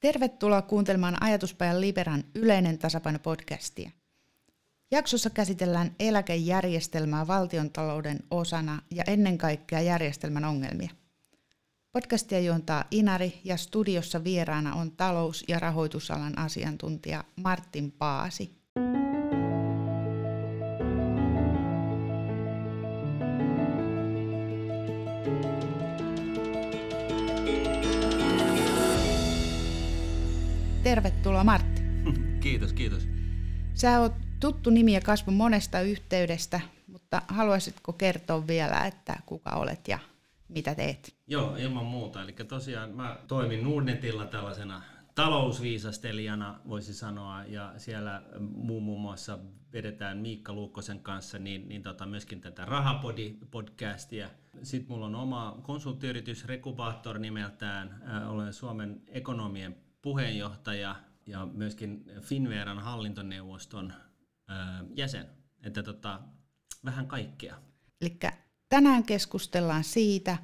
Tervetuloa kuuntelemaan Ajatuspajan Liberan yleinen tasapaino-podcastia. Jaksossa käsitellään eläkejärjestelmää valtiontalouden osana ja ennen kaikkea järjestelmän ongelmia. Podcastia juontaa Inari ja studiossa vieraana on talous- ja rahoitusalan asiantuntija Martin Paasi. Tervetuloa Martti. Kiitos, kiitos. Sä oot tuttu nimi ja kasvu monesta yhteydestä, mutta haluaisitko kertoa vielä, että kuka olet ja mitä teet? Joo, ilman muuta. Eli tosiaan mä toimin Nordnetilla tällaisena talousviisastelijana, voisi sanoa, ja siellä muun muassa vedetään Miikka Luukkosen kanssa niin, niin tota myöskin tätä Rahapodi-podcastia. Sitten mulla on oma konsulttiyritys Rekubaattor nimeltään. Olen Suomen ekonomien puheenjohtaja ja myöskin Finveran hallintoneuvoston jäsen. Että tota, vähän kaikkea. Eli tänään keskustellaan siitä,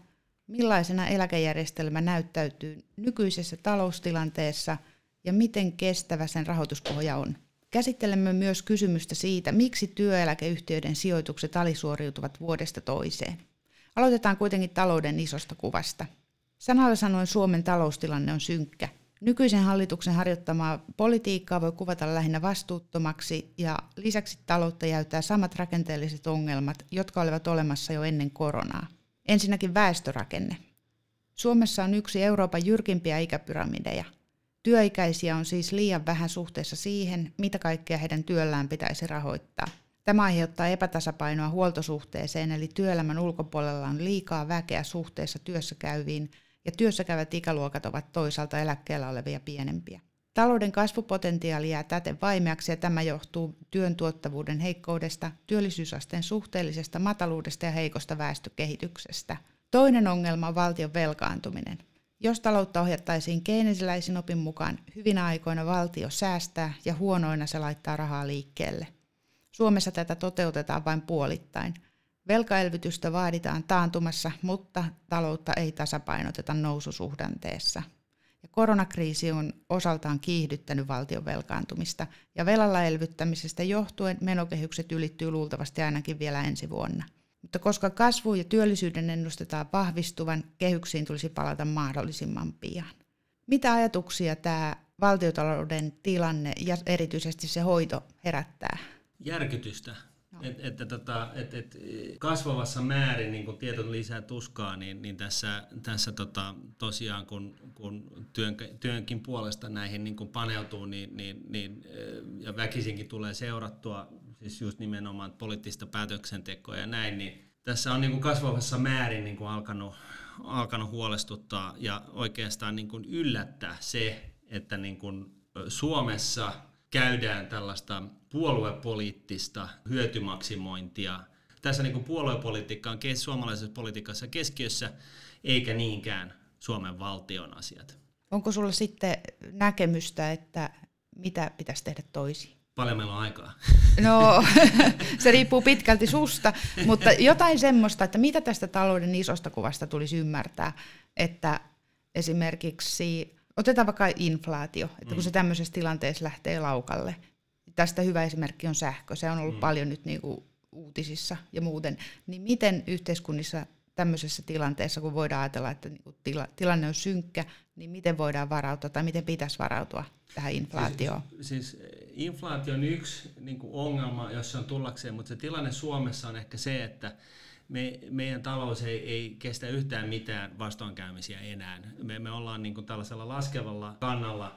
millaisena eläkejärjestelmä näyttäytyy nykyisessä taloustilanteessa ja miten kestävä sen rahoituspohja on. Käsittelemme myös kysymystä siitä, miksi työeläkeyhtiöiden sijoitukset alisuoriutuvat vuodesta toiseen. Aloitetaan kuitenkin talouden isosta kuvasta. Sanalla sanoen Suomen taloustilanne on synkkä – Nykyisen hallituksen harjoittamaa politiikkaa voi kuvata lähinnä vastuuttomaksi ja lisäksi taloutta jäytää samat rakenteelliset ongelmat, jotka olivat olemassa jo ennen koronaa. Ensinnäkin väestörakenne. Suomessa on yksi Euroopan jyrkimpiä ikäpyramideja. Työikäisiä on siis liian vähän suhteessa siihen, mitä kaikkea heidän työllään pitäisi rahoittaa. Tämä aiheuttaa epätasapainoa huoltosuhteeseen, eli työelämän ulkopuolella on liikaa väkeä suhteessa työssä käyviin – ja työssä käyvät ikäluokat ovat toisaalta eläkkeellä olevia pienempiä. Talouden kasvupotentiaali jää täten vaimeaksi ja tämä johtuu työn tuottavuuden heikkoudesta, työllisyysasteen suhteellisesta mataluudesta ja heikosta väestökehityksestä. Toinen ongelma on valtion velkaantuminen. Jos taloutta ohjattaisiin keynesiläisin opin mukaan, hyvinä aikoina valtio säästää ja huonoina se laittaa rahaa liikkeelle. Suomessa tätä toteutetaan vain puolittain – Velkaelvytystä vaaditaan taantumassa, mutta taloutta ei tasapainoteta noususuhdanteessa. Ja koronakriisi on osaltaan kiihdyttänyt valtion velkaantumista, ja velalla elvyttämisestä johtuen menokehykset ylittyy luultavasti ainakin vielä ensi vuonna. Mutta koska kasvu ja työllisyyden ennustetaan vahvistuvan, kehyksiin tulisi palata mahdollisimman pian. Mitä ajatuksia tämä valtiotalouden tilanne ja erityisesti se hoito herättää? Järkytystä että et, tota, et, et, kasvavassa määrin niin kun tieton lisää tuskaa, niin, niin tässä, tässä tota, tosiaan kun, kun työn, työnkin puolesta näihin niin kun paneutuu niin, niin, niin, ja väkisinkin tulee seurattua siis just nimenomaan poliittista päätöksentekoa ja näin, niin tässä on niin kuin kasvavassa määrin niin kuin alkanut, alkanut huolestuttaa ja oikeastaan niin kuin yllättää se, että niin kuin Suomessa – käydään tällaista puoluepoliittista hyötymaksimointia. Tässä niin kuin puoluepolitiikka on suomalaisessa politiikassa keskiössä, eikä niinkään Suomen valtion asiat. Onko sulla sitten näkemystä, että mitä pitäisi tehdä toisin? Paljon meillä on aikaa. No, se riippuu pitkälti susta, mutta jotain semmoista, että mitä tästä talouden isosta kuvasta tulisi ymmärtää, että esimerkiksi Otetaan vaikka inflaatio, että kun se mm. tämmöisessä tilanteessa lähtee laukalle. Tästä hyvä esimerkki on sähkö. Se on ollut mm. paljon nyt niin kuin uutisissa ja muuten. Niin miten yhteiskunnissa tämmöisessä tilanteessa, kun voidaan ajatella, että niin tila, tilanne on synkkä, niin miten voidaan varautua tai miten pitäisi varautua tähän inflaatioon? Siis, siis inflaatio on yksi niin ongelma, jos on tullakseen, mutta se tilanne Suomessa on ehkä se, että me, meidän talous ei, ei kestä yhtään mitään vastoinkäymisiä enää. Me, me ollaan niin kuin tällaisella laskevalla kannalla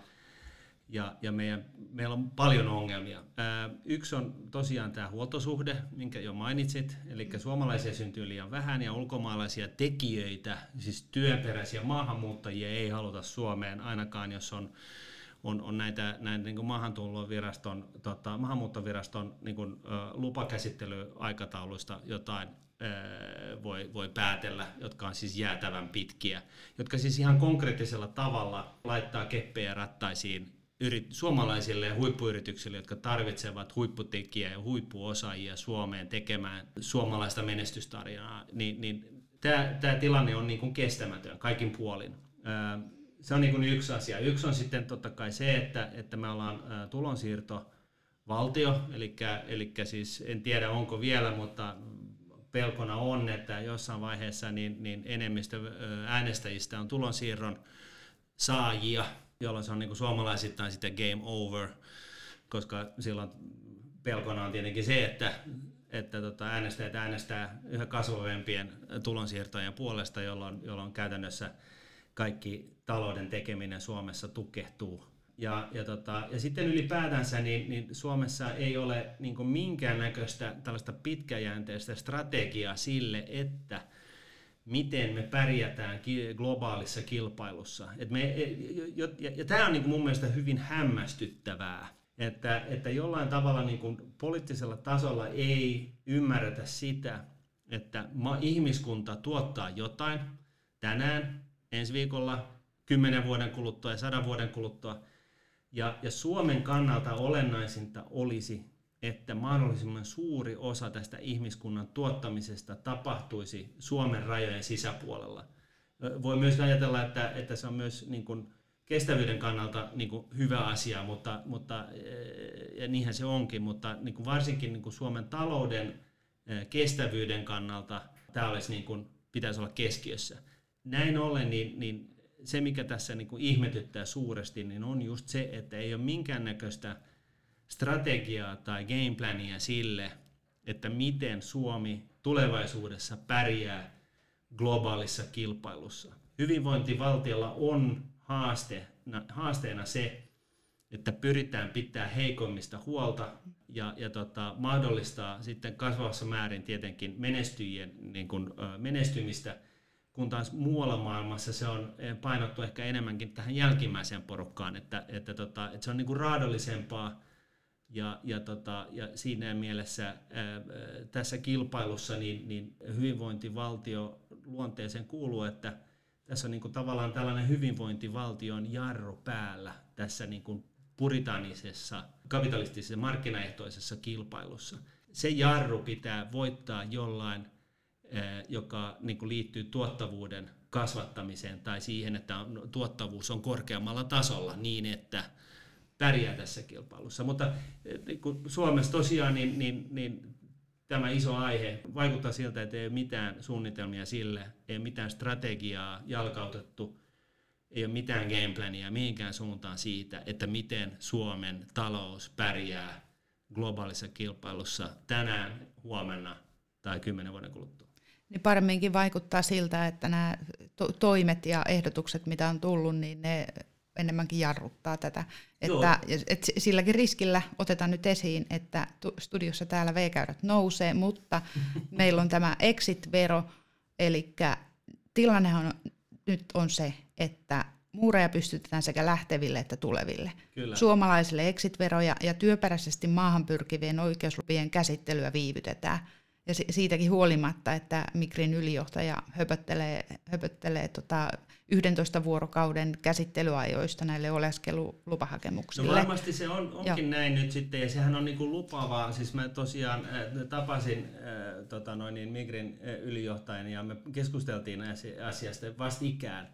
ja, ja meidän, meillä on paljon ongelmia. Ää, yksi on tosiaan tämä huoltosuhde, minkä jo mainitsit, eli suomalaisia syntyy liian vähän ja ulkomaalaisia tekijöitä, siis työperäisiä maahanmuuttajia ei haluta Suomeen, ainakaan jos on on, on näitä, näitä niin maahantuloviraston, tota, maahanmuuttoviraston niin kuin, ä, lupakäsittelyaikatauluista jotain voi, voi päätellä, jotka on siis jäätävän pitkiä, jotka siis ihan konkreettisella tavalla laittaa keppejä rattaisiin yrit, suomalaisille huippuyrityksille, jotka tarvitsevat huipputekijä ja huippuosaajia Suomeen tekemään suomalaista menestystarinaa, niin, niin tämä, tilanne on niin kuin kestämätön kaikin puolin. Se on niin kuin yksi asia. Yksi on sitten totta kai se, että, että me ollaan tulonsiirto valtio, eli, eli siis en tiedä onko vielä, mutta pelkona on, että jossain vaiheessa niin, niin enemmistö äänestäjistä on tulonsiirron saajia, jolloin se on niin kuin suomalaisittain sitten game over, koska silloin pelkona on tietenkin se, että, että tota äänestäjät äänestää yhä kasvavempien tulonsiirtojen puolesta, jolloin, jolloin käytännössä kaikki talouden tekeminen Suomessa tukehtuu. Ja, ja, tota, ja sitten ylipäätänsä niin, niin Suomessa ei ole niin minkäännäköistä tällaista pitkäjänteistä strategiaa sille, että miten me pärjätään globaalissa kilpailussa. Et me, ja, ja, ja tämä on niin mun mielestä hyvin hämmästyttävää, että, että jollain tavalla niin poliittisella tasolla ei ymmärretä sitä, että ma, ihmiskunta tuottaa jotain tänään, ensi viikolla, kymmenen vuoden kuluttua ja sadan vuoden kuluttua. Ja, ja Suomen kannalta olennaisinta olisi, että mahdollisimman suuri osa tästä ihmiskunnan tuottamisesta tapahtuisi Suomen rajojen sisäpuolella. Voi myös ajatella, että, että se on myös niin kuin, kestävyyden kannalta niin kuin hyvä asia, mutta, mutta, ja niinhän se onkin, mutta niin kuin varsinkin niin kuin Suomen talouden kestävyyden kannalta tämä olisi niin kuin, pitäisi olla keskiössä. Näin ollen, niin, niin se mikä tässä niin kuin ihmetyttää suuresti, niin on just se, että ei ole minkäännäköistä strategiaa tai gameplania sille, että miten Suomi tulevaisuudessa pärjää globaalissa kilpailussa. Hyvinvointivaltiolla on haaste, haasteena se, että pyritään pitää heikoimmista huolta ja, ja tota, mahdollistaa sitten kasvavassa määrin tietenkin menestyjien niin kuin, menestymistä, kun taas muualla maailmassa se on eh, painottu ehkä enemmänkin tähän jälkimmäiseen porukkaan, että, että, tota, että se on niin kuin raadollisempaa ja, ja, tota, ja siinä mielessä ää, tässä kilpailussa niin, niin hyvinvointivaltio luonteeseen kuuluu, että tässä on niin kuin tavallaan tällainen hyvinvointivaltion jarru päällä tässä niin kuin kapitalistisessa, markkinaehtoisessa kilpailussa. Se jarru pitää voittaa jollain, joka niin kuin liittyy tuottavuuden kasvattamiseen tai siihen, että tuottavuus on korkeammalla tasolla niin, että pärjää tässä kilpailussa. Mutta niin kuin Suomessa tosiaan niin, niin, niin tämä iso aihe vaikuttaa siltä, että ei ole mitään suunnitelmia sille, ei ole mitään strategiaa jalkautettu, ei ole mitään gameplania mihinkään suuntaan siitä, että miten Suomen talous pärjää globaalissa kilpailussa tänään, huomenna tai kymmenen vuoden kuluttua. Niin paremminkin vaikuttaa siltä, että nämä to- toimet ja ehdotukset, mitä on tullut, niin ne enemmänkin jarruttaa tätä. Että, et silläkin riskillä otetaan nyt esiin, että studiossa täällä V-käyrät nousee, mutta meillä on tämä exit-vero, eli tilannehan nyt on se, että muureja pystytetään sekä lähteville että tuleville. Kyllä. Suomalaisille exit-veroja ja työperäisesti maahan pyrkivien oikeuslupien käsittelyä viivytetään. Ja siitäkin huolimatta, että Migrin ylijohtaja höpöttelee, höpöttelee tota 11 vuorokauden käsittelyajoista näille oleskelulupahakemuksille. No varmasti se on, onkin Joo. näin nyt sitten, ja sehän on niin kuin lupavaa. Siis mä tosiaan äh, tapasin äh, tota noin, niin Migrin äh, ylijohtajan, ja me keskusteltiin asiasta vastikään.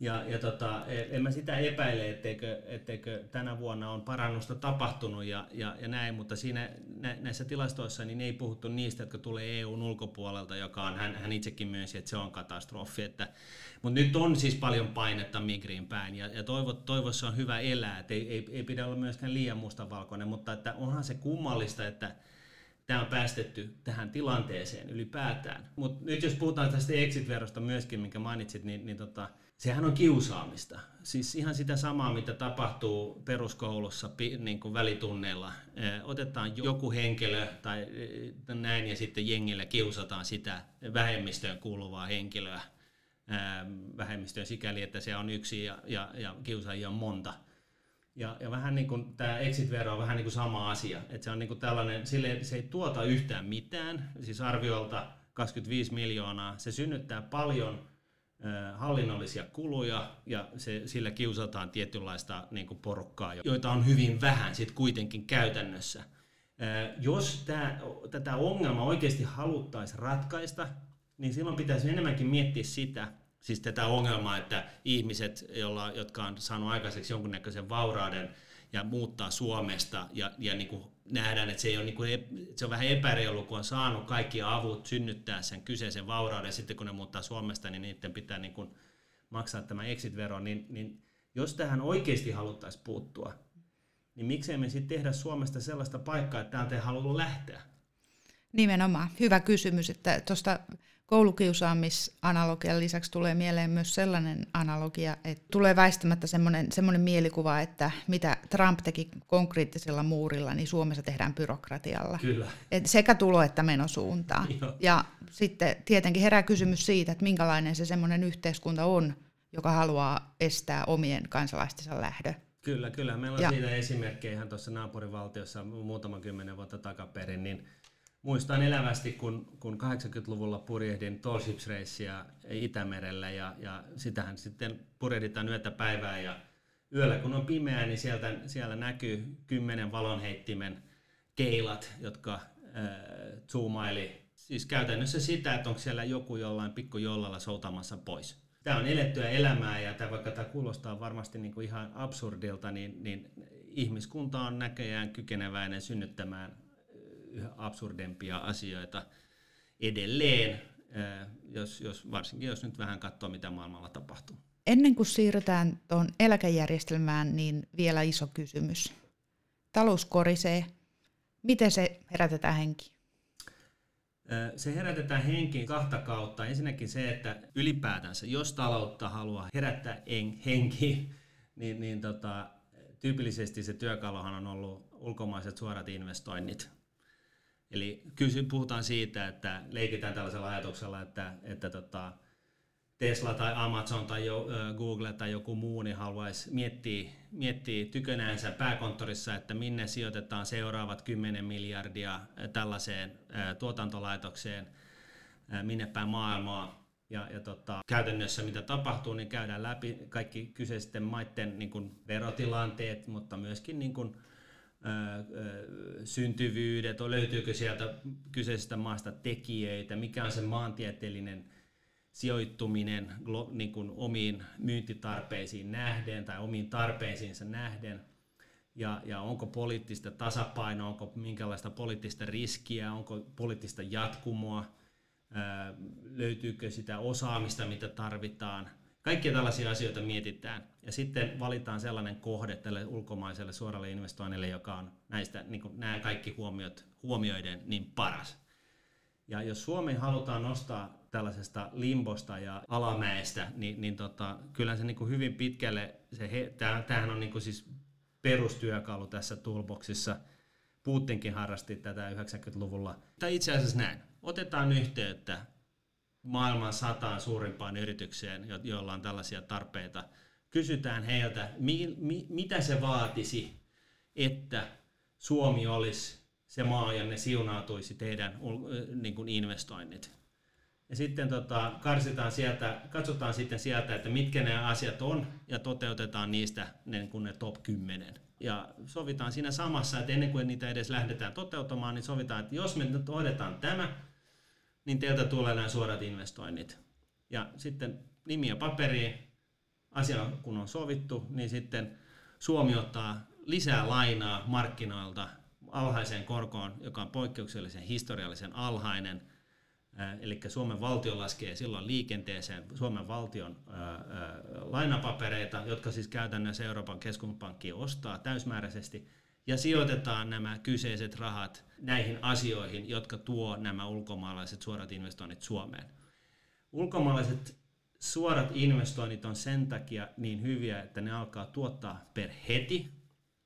Ja, ja tota, en mä sitä epäile, etteikö, etteikö tänä vuonna on parannusta tapahtunut ja, ja, ja näin, mutta siinä nä, näissä tilastoissa niin ei puhuttu niistä, jotka tulee EUn ulkopuolelta, joka on, hän, hän itsekin myönsi, että se on katastrofi. Että, mutta nyt on siis paljon painetta Migriin päin ja, ja toivo, toivossa on hyvä elää, että ei, ei, ei pidä olla myöskään liian mustavalkoinen, mutta että onhan se kummallista, että tämä on päästetty tähän tilanteeseen ylipäätään. Mutta nyt jos puhutaan tästä exit-verosta myöskin, minkä mainitsit, niin, niin tota, sehän on kiusaamista. Siis ihan sitä samaa, mitä tapahtuu peruskoulussa niin kuin välitunneilla. Otetaan joku henkilö tai näin ja sitten jengillä kiusataan sitä vähemmistöön kuuluvaa henkilöä vähemmistöön sikäli, että se on yksi ja, ja, ja kiusaajia on monta. Ja, ja vähän niin kuin tämä exit-vero on vähän niin kuin sama asia. Että se on niin kuin tällainen, sille, se ei tuota yhtään mitään, siis arviolta 25 miljoonaa. Se synnyttää paljon hallinnollisia kuluja ja se, sillä kiusataan tietynlaista niin kuin porukkaa, joita on hyvin vähän sitten kuitenkin käytännössä. Jos tää, tätä ongelmaa oikeasti haluttaisiin ratkaista, niin silloin pitäisi enemmänkin miettiä sitä, Siis tätä ongelmaa, että ihmiset, jolla, jotka on saanut aikaiseksi jonkunnäköisen vaurauden ja muuttaa Suomesta ja, ja niin kuin nähdään, että se, ei ole niin kuin, se on vähän epäreilu, kun on saanut kaikki avut synnyttää sen kyseisen vaurauden, sitten kun ne muuttaa Suomesta, niin niiden pitää niin kuin maksaa tämä exit-vero, niin, niin jos tähän oikeasti haluttaisiin puuttua, niin miksei me sitten tehdä Suomesta sellaista paikkaa, että täältä ei halua lähteä? Nimenomaan. Hyvä kysymys, että tuosta koulukiusaamisanalogian lisäksi tulee mieleen myös sellainen analogia, että tulee väistämättä semmoinen, semmoinen mielikuva, että mitä Trump teki konkreettisella muurilla, niin Suomessa tehdään byrokratialla. Kyllä. Et sekä tulo- että menosuuntaan. Ja sitten tietenkin herää kysymys siitä, että minkälainen se semmoinen yhteiskunta on, joka haluaa estää omien kansalaistensa lähdö. Kyllä, kyllä. Meillä on ja. siitä esimerkkejä ihan tuossa naapurivaltiossa muutama kymmenen vuotta takaperin, niin muistan elävästi, kun, kun 80-luvulla purjehdin Tall Ships Racea Itämerellä ja, ja sitähän sitten purjehditaan yötä päivää ja yöllä kun on pimeää, niin sieltä, siellä näkyy kymmenen valonheittimen keilat, jotka äh, zoomaili siis käytännössä sitä, että onko siellä joku jollain pikkujollalla soutamassa pois. Tämä on elettyä elämää ja tämä, vaikka tämä kuulostaa varmasti niin kuin ihan absurdilta, niin, niin ihmiskunta on näköjään kykeneväinen synnyttämään yhä absurdempia asioita edelleen, jos, jos, varsinkin jos nyt vähän katsoo, mitä maailmalla tapahtuu. Ennen kuin siirrytään tuon eläkejärjestelmään, niin vielä iso kysymys. Talous korisee. Miten se herätetään henki? Se herätetään henkiin kahta kautta. Ensinnäkin se, että ylipäätänsä, jos taloutta haluaa herättää henkiin, niin, niin tota, tyypillisesti se työkaluhan on ollut ulkomaiset suorat investoinnit. Eli kysy, puhutaan siitä, että leikitään tällaisella ajatuksella, että, että tota, Tesla tai Amazon tai jo, Google tai joku muu niin haluaisi miettiä, miettiä tykönäänsä pääkonttorissa, että minne sijoitetaan seuraavat 10 miljardia tällaiseen tuotantolaitokseen, minne päin maailmaa. Ja, ja tota, käytännössä mitä tapahtuu, niin käydään läpi kaikki kyseisten maiden niin kuin verotilanteet, mutta myöskin niin kuin, syntyvyydet, löytyykö sieltä kyseisestä maasta tekijöitä, mikä on se maantieteellinen sijoittuminen niin kuin omiin myyntitarpeisiin nähden tai omiin tarpeisiinsa nähden, ja, ja onko poliittista tasapainoa, onko minkälaista poliittista riskiä, onko poliittista jatkumoa, löytyykö sitä osaamista, mitä tarvitaan. Kaikkia tällaisia asioita mietitään ja sitten valitaan sellainen kohde tälle ulkomaiselle suoralle investoinnille, joka on näistä niin kuin nämä kaikki huomiot, huomioiden niin paras. Ja jos Suomi halutaan nostaa tällaisesta limbosta ja alamäestä, niin, niin tota, kyllä se niin kuin hyvin pitkälle, se he, tämähän on niin kuin siis perustyökalu tässä toolboxissa. Putinkin harrasti tätä 90-luvulla. Tai itse asiassa näin. Otetaan yhteyttä maailman sataan suurimpaan yritykseen, joilla on tällaisia tarpeita. Kysytään heiltä, mi, mi, mitä se vaatisi, että Suomi olisi se maa, jonne siunautuisi teidän niin kuin investoinnit. Ja sitten tota, karsitaan sieltä, katsotaan sitten sieltä, että mitkä ne asiat on, ja toteutetaan niistä niin kuin ne top 10. Ja sovitaan siinä samassa, että ennen kuin niitä edes lähdetään toteuttamaan, niin sovitaan, että jos me nyt hoidetaan tämä, niin teiltä tulee nämä suorat investoinnit. Ja sitten nimi ja paperi, asia kun on sovittu, niin sitten Suomi ottaa lisää lainaa markkinoilta alhaiseen korkoon, joka on poikkeuksellisen historiallisen alhainen. Eli Suomen valtio laskee silloin liikenteeseen Suomen valtion lainapapereita, jotka siis käytännössä Euroopan keskuspankki ostaa täysmääräisesti, ja sijoitetaan nämä kyseiset rahat näihin asioihin, jotka tuo nämä ulkomaalaiset suorat investoinnit Suomeen. Ulkomaalaiset suorat investoinnit on sen takia niin hyviä, että ne alkaa tuottaa per heti,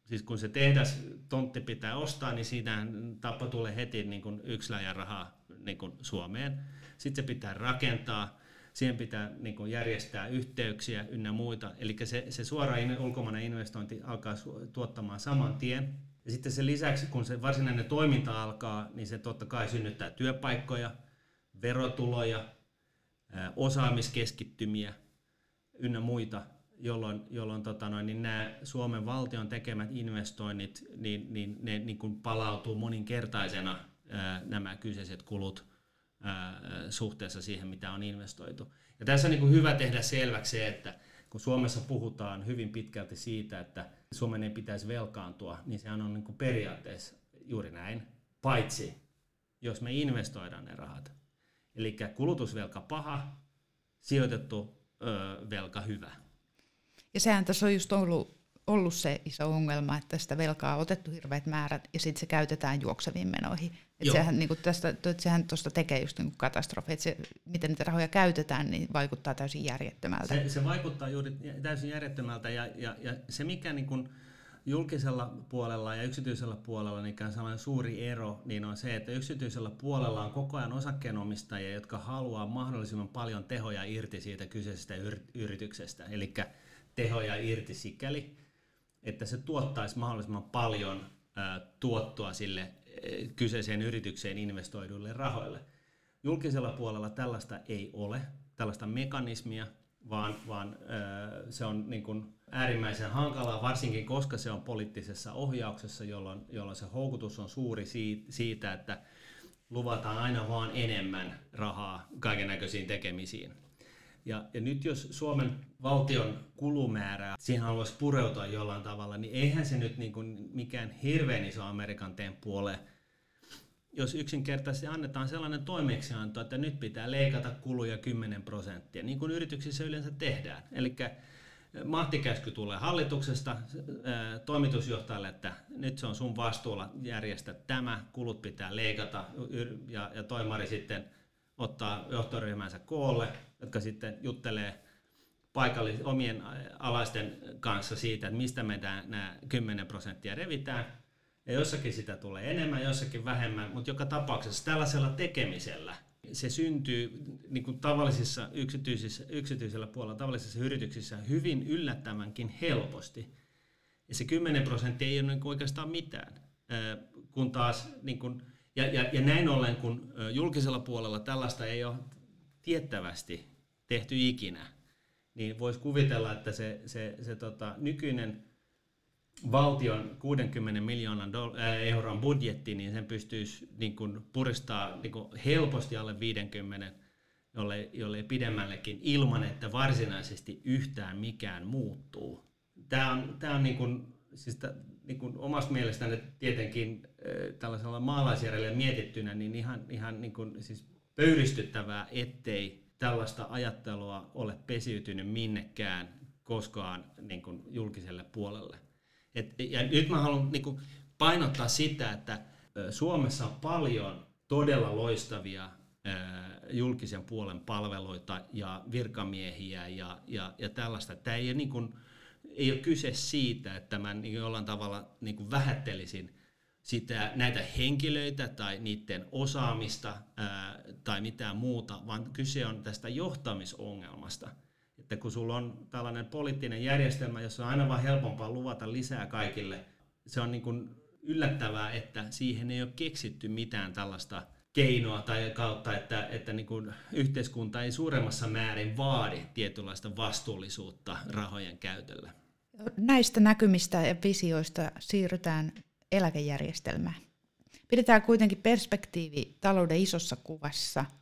siis kun se tehdas tontti pitää ostaa, niin siitä tappa tulee heti niin kuin yksi läjä rahaa niin Suomeen. Sitten se pitää rakentaa, siihen pitää niin kuin järjestää yhteyksiä ynnä muita. Eli se, se suora in, ulkomainen investointi alkaa tuottamaan saman tien. Ja sitten sen lisäksi, kun se varsinainen toiminta alkaa, niin se totta kai synnyttää työpaikkoja, verotuloja, osaamiskeskittymiä ynnä muita jolloin, jolloin tota noin, niin nämä Suomen valtion tekemät investoinnit, niin, niin ne niin kuin palautuu moninkertaisena nämä kyseiset kulut suhteessa siihen, mitä on investoitu. Ja tässä on niin kuin hyvä tehdä selväksi se, että kun Suomessa puhutaan hyvin pitkälti siitä, että Suomen ei pitäisi velkaantua, niin sehän on niin kuin periaatteessa juuri näin, paitsi jos me investoidaan ne rahat. Eli kulutusvelka paha, sijoitettu ö, velka hyvä. Ja sehän tässä on just ollut, ollut se iso ongelma, että sitä velkaa on otettu hirveät määrät ja sitten se käytetään juokseviin menoihin. Et sehän, niin tästä, sehän tuosta tekee just niin katastrofi, että se, miten niitä rahoja käytetään, niin vaikuttaa täysin järjettömältä. Se, se vaikuttaa juuri täysin järjettömältä ja, ja, ja se mikä niin kuin, julkisella puolella ja yksityisellä puolella niin sellainen suuri ero niin on se, että yksityisellä puolella on koko ajan osakkeenomistajia, jotka haluaa mahdollisimman paljon tehoja irti siitä kyseisestä yrityksestä. Eli tehoja irti sikäli, että se tuottaisi mahdollisimman paljon tuottoa sille kyseiseen yritykseen investoiduille rahoille. Julkisella puolella tällaista ei ole, tällaista mekanismia, vaan, vaan se on niin kuin äärimmäisen hankalaa, varsinkin koska se on poliittisessa ohjauksessa, jolloin, jolloin se houkutus on suuri siitä, että luvataan aina vaan enemmän rahaa kaiken näköisiin tekemisiin. Ja, ja nyt jos Suomen valtion kulumäärää siihen haluaisi pureutua jollain tavalla, niin eihän se nyt niin kuin mikään hirveän iso Amerikan temppu ole, jos yksinkertaisesti annetaan sellainen toimeksianto, että nyt pitää leikata kuluja 10 prosenttia, niin kuin yrityksissä yleensä tehdään. Eli mahtikäsky tulee hallituksesta toimitusjohtajalle, että nyt se on sun vastuulla järjestää tämä, kulut pitää leikata ja, ja toimari sitten ottaa johtoryhmänsä koolle, jotka sitten juttelee paikallis, omien alaisten kanssa siitä, että mistä me nämä 10 prosenttia revitään. Ja jossakin sitä tulee enemmän, jossakin vähemmän, mutta joka tapauksessa tällaisella tekemisellä se syntyy niin kuin tavallisissa yksityisissä, yksityisellä puolella, tavallisissa yrityksissä hyvin yllättävänkin helposti. Ja se 10 prosenttia ei ole niin oikeastaan mitään. Kun taas, niin kuin, ja, ja, ja näin ollen, kun julkisella puolella tällaista ei ole tiettävästi tehty ikinä, niin voisi kuvitella, että se, se, se tota, nykyinen valtion 60 miljoonan euron budjetti, niin sen pystyisi niin kuin puristaa niin kuin helposti alle 50, jolle, jolle pidemmällekin ilman, että varsinaisesti yhtään mikään muuttuu. Tämä on, tämä on niin kuin, siis niin kuin omasta mielestäni tietenkin tällaisella maalaisjärjellä mietittynä, niin ihan, ihan niin kuin, siis pöyristyttävää, ettei tällaista ajattelua ole pesiytynyt minnekään koskaan niin kuin julkiselle puolelle. Et, ja nyt mä haluan niin kuin, painottaa sitä, että Suomessa on paljon todella loistavia julkisen puolen palveluita ja virkamiehiä ja, ja, ja tällaista. Tämä ei ole, niin kuin, ei ole kyse siitä, että mä niin jollain tavalla niin kuin vähättelisin sitä, näitä henkilöitä tai niiden osaamista ää, tai mitään muuta, vaan kyse on tästä johtamisongelmasta – että kun sulla on tällainen poliittinen järjestelmä, jossa on aina vaan helpompaa luvata lisää kaikille, se on niin kuin yllättävää, että siihen ei ole keksitty mitään tällaista keinoa tai kautta, että, että niin kuin yhteiskunta ei suuremmassa määrin vaadi tietynlaista vastuullisuutta rahojen käytöllä. Näistä näkymistä ja visioista siirrytään eläkejärjestelmään. Pidetään kuitenkin perspektiivi talouden isossa kuvassa –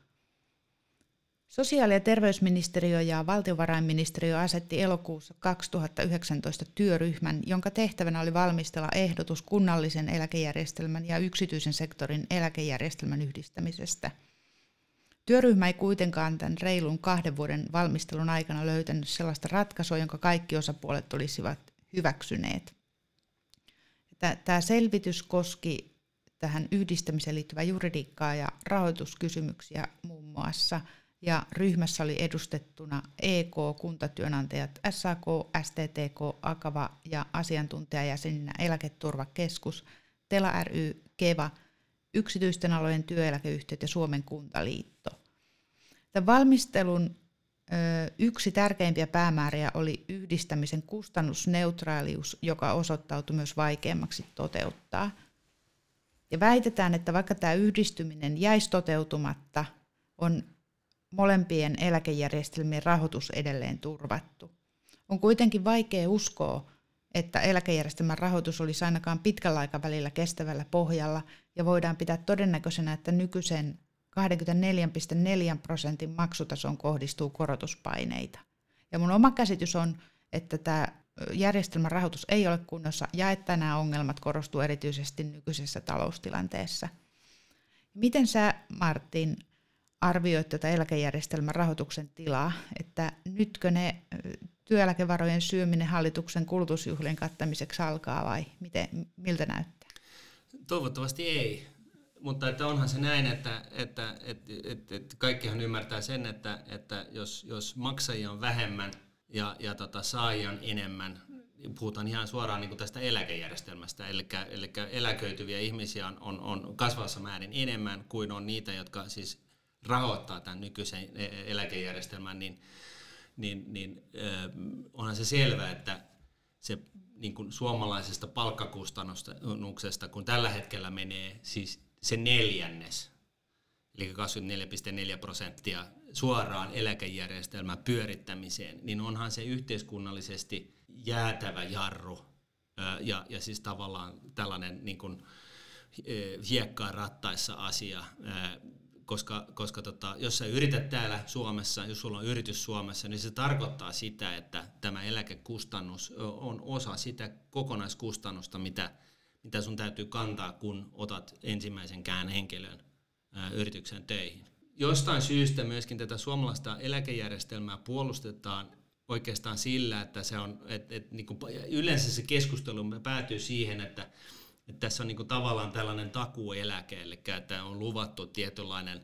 Sosiaali- ja terveysministeriö ja valtiovarainministeriö asetti elokuussa 2019 työryhmän, jonka tehtävänä oli valmistella ehdotus kunnallisen eläkejärjestelmän ja yksityisen sektorin eläkejärjestelmän yhdistämisestä. Työryhmä ei kuitenkaan tämän reilun kahden vuoden valmistelun aikana löytänyt sellaista ratkaisua, jonka kaikki osapuolet olisivat hyväksyneet. Tämä selvitys koski tähän yhdistämiseen liittyvää juridiikkaa ja rahoituskysymyksiä muun muassa – ja ryhmässä oli edustettuna EK, kuntatyönantajat, SAK, STTK, Akava ja asiantuntijajäseninä Eläketurvakeskus, Tela ry, Keva, yksityisten alojen työeläkeyhtiöt ja Suomen kuntaliitto. Tämän valmistelun yksi tärkeimpiä päämääriä oli yhdistämisen kustannusneutraalius, joka osoittautui myös vaikeammaksi toteuttaa. Ja väitetään, että vaikka tämä yhdistyminen jäisi toteutumatta, on molempien eläkejärjestelmien rahoitus edelleen turvattu. On kuitenkin vaikea uskoa, että eläkejärjestelmän rahoitus olisi ainakaan pitkällä aikavälillä kestävällä pohjalla ja voidaan pitää todennäköisenä, että nykyisen 24,4 prosentin maksutason kohdistuu korotuspaineita. Ja mun oma käsitys on, että tämä järjestelmän rahoitus ei ole kunnossa ja että nämä ongelmat korostuu erityisesti nykyisessä taloustilanteessa. Miten sä, Martin, arvioit tätä eläkejärjestelmän rahoituksen tilaa, että nytkö ne työeläkevarojen syöminen hallituksen kulutusjuhlien kattamiseksi alkaa vai miten, miltä näyttää? Toivottavasti ei, mutta että onhan se näin, että, että, että, että, että kaikkihan ymmärtää sen, että, että jos, jos maksajia on vähemmän ja, ja tota, saajia on enemmän, niin puhutaan ihan suoraan niin kuin tästä eläkejärjestelmästä, eli, eli eläköityviä ihmisiä on, on, on kasvavassa määrin enemmän kuin on niitä, jotka siis rahoittaa tämän nykyisen e, eläkejärjestelmän, niin, niin, niin onhan se selvää, että se niin kuin suomalaisesta palkkakustannuksesta, kun tällä hetkellä menee siis se neljännes, eli 24,4 prosenttia suoraan eläkejärjestelmän pyörittämiseen, niin onhan se yhteiskunnallisesti jäätävä jarru ja, ja siis tavallaan tällainen niin kuin, hiekkaan rattaissa asia, koska, koska tota, jos sä yrität täällä Suomessa, jos sulla on yritys Suomessa, niin se tarkoittaa sitä, että tämä eläkekustannus on osa sitä kokonaiskustannusta, mitä, mitä sun täytyy kantaa, kun otat ensimmäisenkään henkilön ää, yrityksen töihin. Jostain syystä myöskin tätä suomalaista eläkejärjestelmää puolustetaan oikeastaan sillä, että se on, et, et, niin kuin, yleensä se keskustelu päätyy siihen, että että tässä on niin kuin tavallaan tällainen takueläke, eli että on luvattu tietynlainen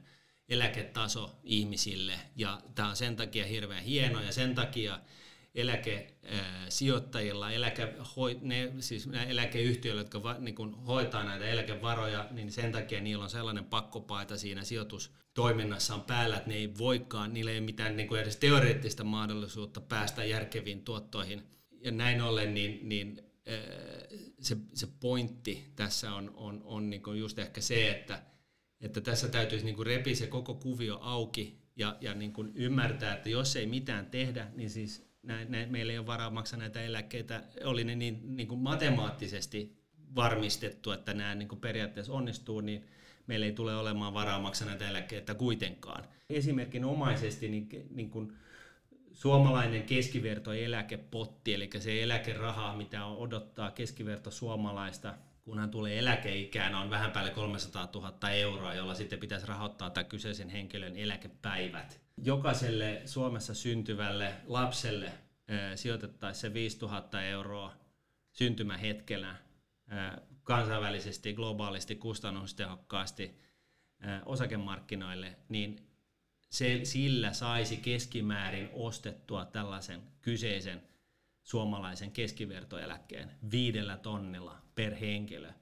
eläketaso ihmisille, ja tämä on sen takia hirveän hieno, ja sen takia eläkesijoittajilla, eläke, ne, siis eläkeyhtiöillä, jotka va, niin kuin hoitaa näitä eläkevaroja, niin sen takia niillä on sellainen pakkopaita siinä sijoitustoiminnassaan päällä, että ne ei voikaan, niillä ei ole mitään niin kuin edes teoreettista mahdollisuutta päästä järkeviin tuottoihin. Ja näin ollen, niin, niin se, se pointti tässä on, on, on niin kuin just ehkä se, että, että tässä täytyisi niin repiä se koko kuvio auki ja, ja niin kuin ymmärtää, että jos ei mitään tehdä, niin siis nä, nä, meillä ei ole varaa maksaa näitä eläkkeitä. Oli ne niin, niin kuin matemaattisesti varmistettu, että nämä niin kuin periaatteessa onnistuu, niin meillä ei tule olemaan varaa maksaa näitä eläkkeitä kuitenkaan. Esimerkinomaisesti niin, niin kuin suomalainen keskiverto eläkepotti, eli se eläkeraha, mitä odottaa keskiverto suomalaista, kun hän tulee eläkeikään, on vähän päälle 300 000 euroa, jolla sitten pitäisi rahoittaa tämä kyseisen henkilön eläkepäivät. Jokaiselle Suomessa syntyvälle lapselle sijoitettaisiin se 5000 euroa syntymähetkellä kansainvälisesti, globaalisti, kustannustehokkaasti osakemarkkinoille, niin se, sillä saisi keskimäärin ostettua tällaisen kyseisen suomalaisen keskivertoeläkkeen viidellä tonnilla per henkilö,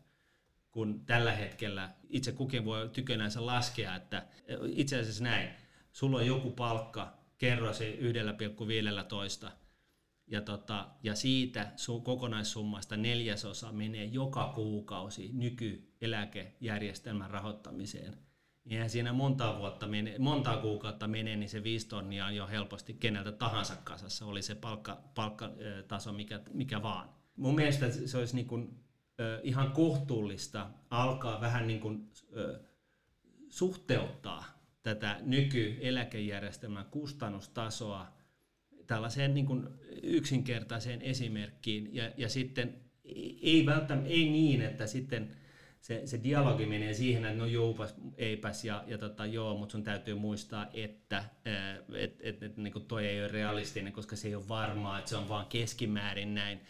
kun tällä hetkellä itse kukin voi tykönänsä laskea, että itse asiassa näin, sulla on joku palkka, kerro se 1,15 ja, tota, ja siitä sun kokonaissummasta neljäsosa menee joka kuukausi nykyeläkejärjestelmän rahoittamiseen eihän siinä monta vuotta mene, monta kuukautta menee, niin se viisi tonnia on jo helposti keneltä tahansa kasassa, oli se palkka, palkkataso mikä, mikä vaan. Mun mielestä se olisi niin kuin, ihan kohtuullista alkaa vähän niin kuin, suhteuttaa tätä nykyeläkejärjestelmän kustannustasoa tällaiseen niin kuin yksinkertaiseen esimerkkiin ja, ja sitten ei välttämättä ei niin, että sitten se, se dialogi menee siihen, että no joupas, eipäs ja, ja tota, joo, mutta sun täytyy muistaa, että et, et, et, niin toi ei ole realistinen, koska se ei ole varmaa, että se on vaan keskimäärin näin,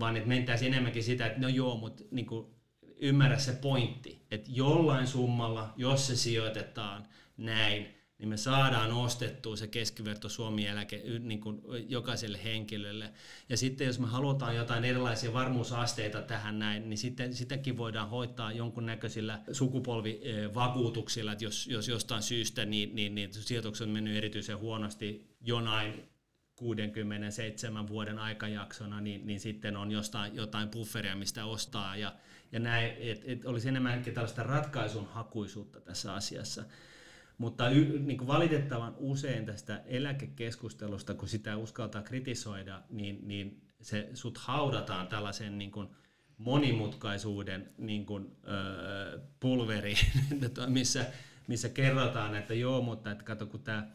vaan että mentäisiin enemmänkin sitä, että no joo, mutta niin kuin, ymmärrä se pointti, että jollain summalla, jos se sijoitetaan näin, niin me saadaan ostettua se keskiverto Suomi-eläke niin kuin jokaiselle henkilölle. Ja sitten jos me halutaan jotain erilaisia varmuusasteita tähän näin, niin sitten sitäkin voidaan hoitaa jonkunnäköisillä sukupolvivakuutuksilla, että jos, jos jostain syystä niin, niin, niin sijoitukset on mennyt erityisen huonosti jonain 67 vuoden aikajaksona, niin, niin sitten on jostain, jotain bufferia, mistä ostaa. Ja, ja näin, et, et olisi enemmänkin tällaista ratkaisun hakuisuutta tässä asiassa. Mutta y, niin kuin valitettavan usein tästä eläkekeskustelusta, kun sitä uskaltaa kritisoida, niin, niin se sut haudataan tällaisen niin kuin monimutkaisuuden niin kuin, öö, pulveri, missä, missä kerrotaan, että joo, mutta että kato, kun tämä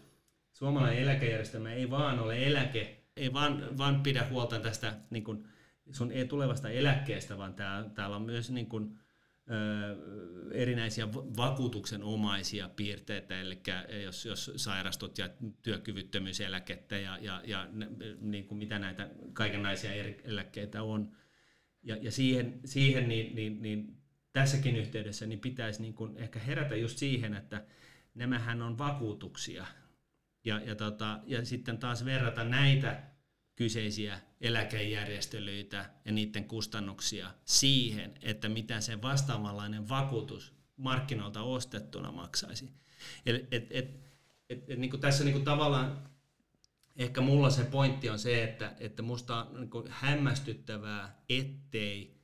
suomalainen eläkejärjestelmä ei vaan ole eläke, ei vaan, vaan pidä huolta tästä niin kuin sun tulevasta eläkkeestä, vaan tää, täällä on myös niin kuin, erinäisiä vakuutuksenomaisia piirteitä, eli jos, jos sairastut ja työkyvyttömyyseläkettä ja, ja, ja niin kuin mitä näitä kaikenlaisia eri eläkkeitä on, ja, ja siihen, siihen niin, niin, niin tässäkin yhteydessä niin pitäisi niin kuin ehkä herätä just siihen, että nämähän on vakuutuksia. Ja, ja, tota, ja sitten taas verrata näitä kyseisiä eläkejärjestelyitä ja niiden kustannuksia siihen, että mitä se vastaavanlainen vakuutus markkinoilta ostettuna maksaisi. Et, et, et, et, et, niin kuin tässä niin kuin tavallaan ehkä mulla se pointti on se, että, että musta on niin kuin hämmästyttävää, ettei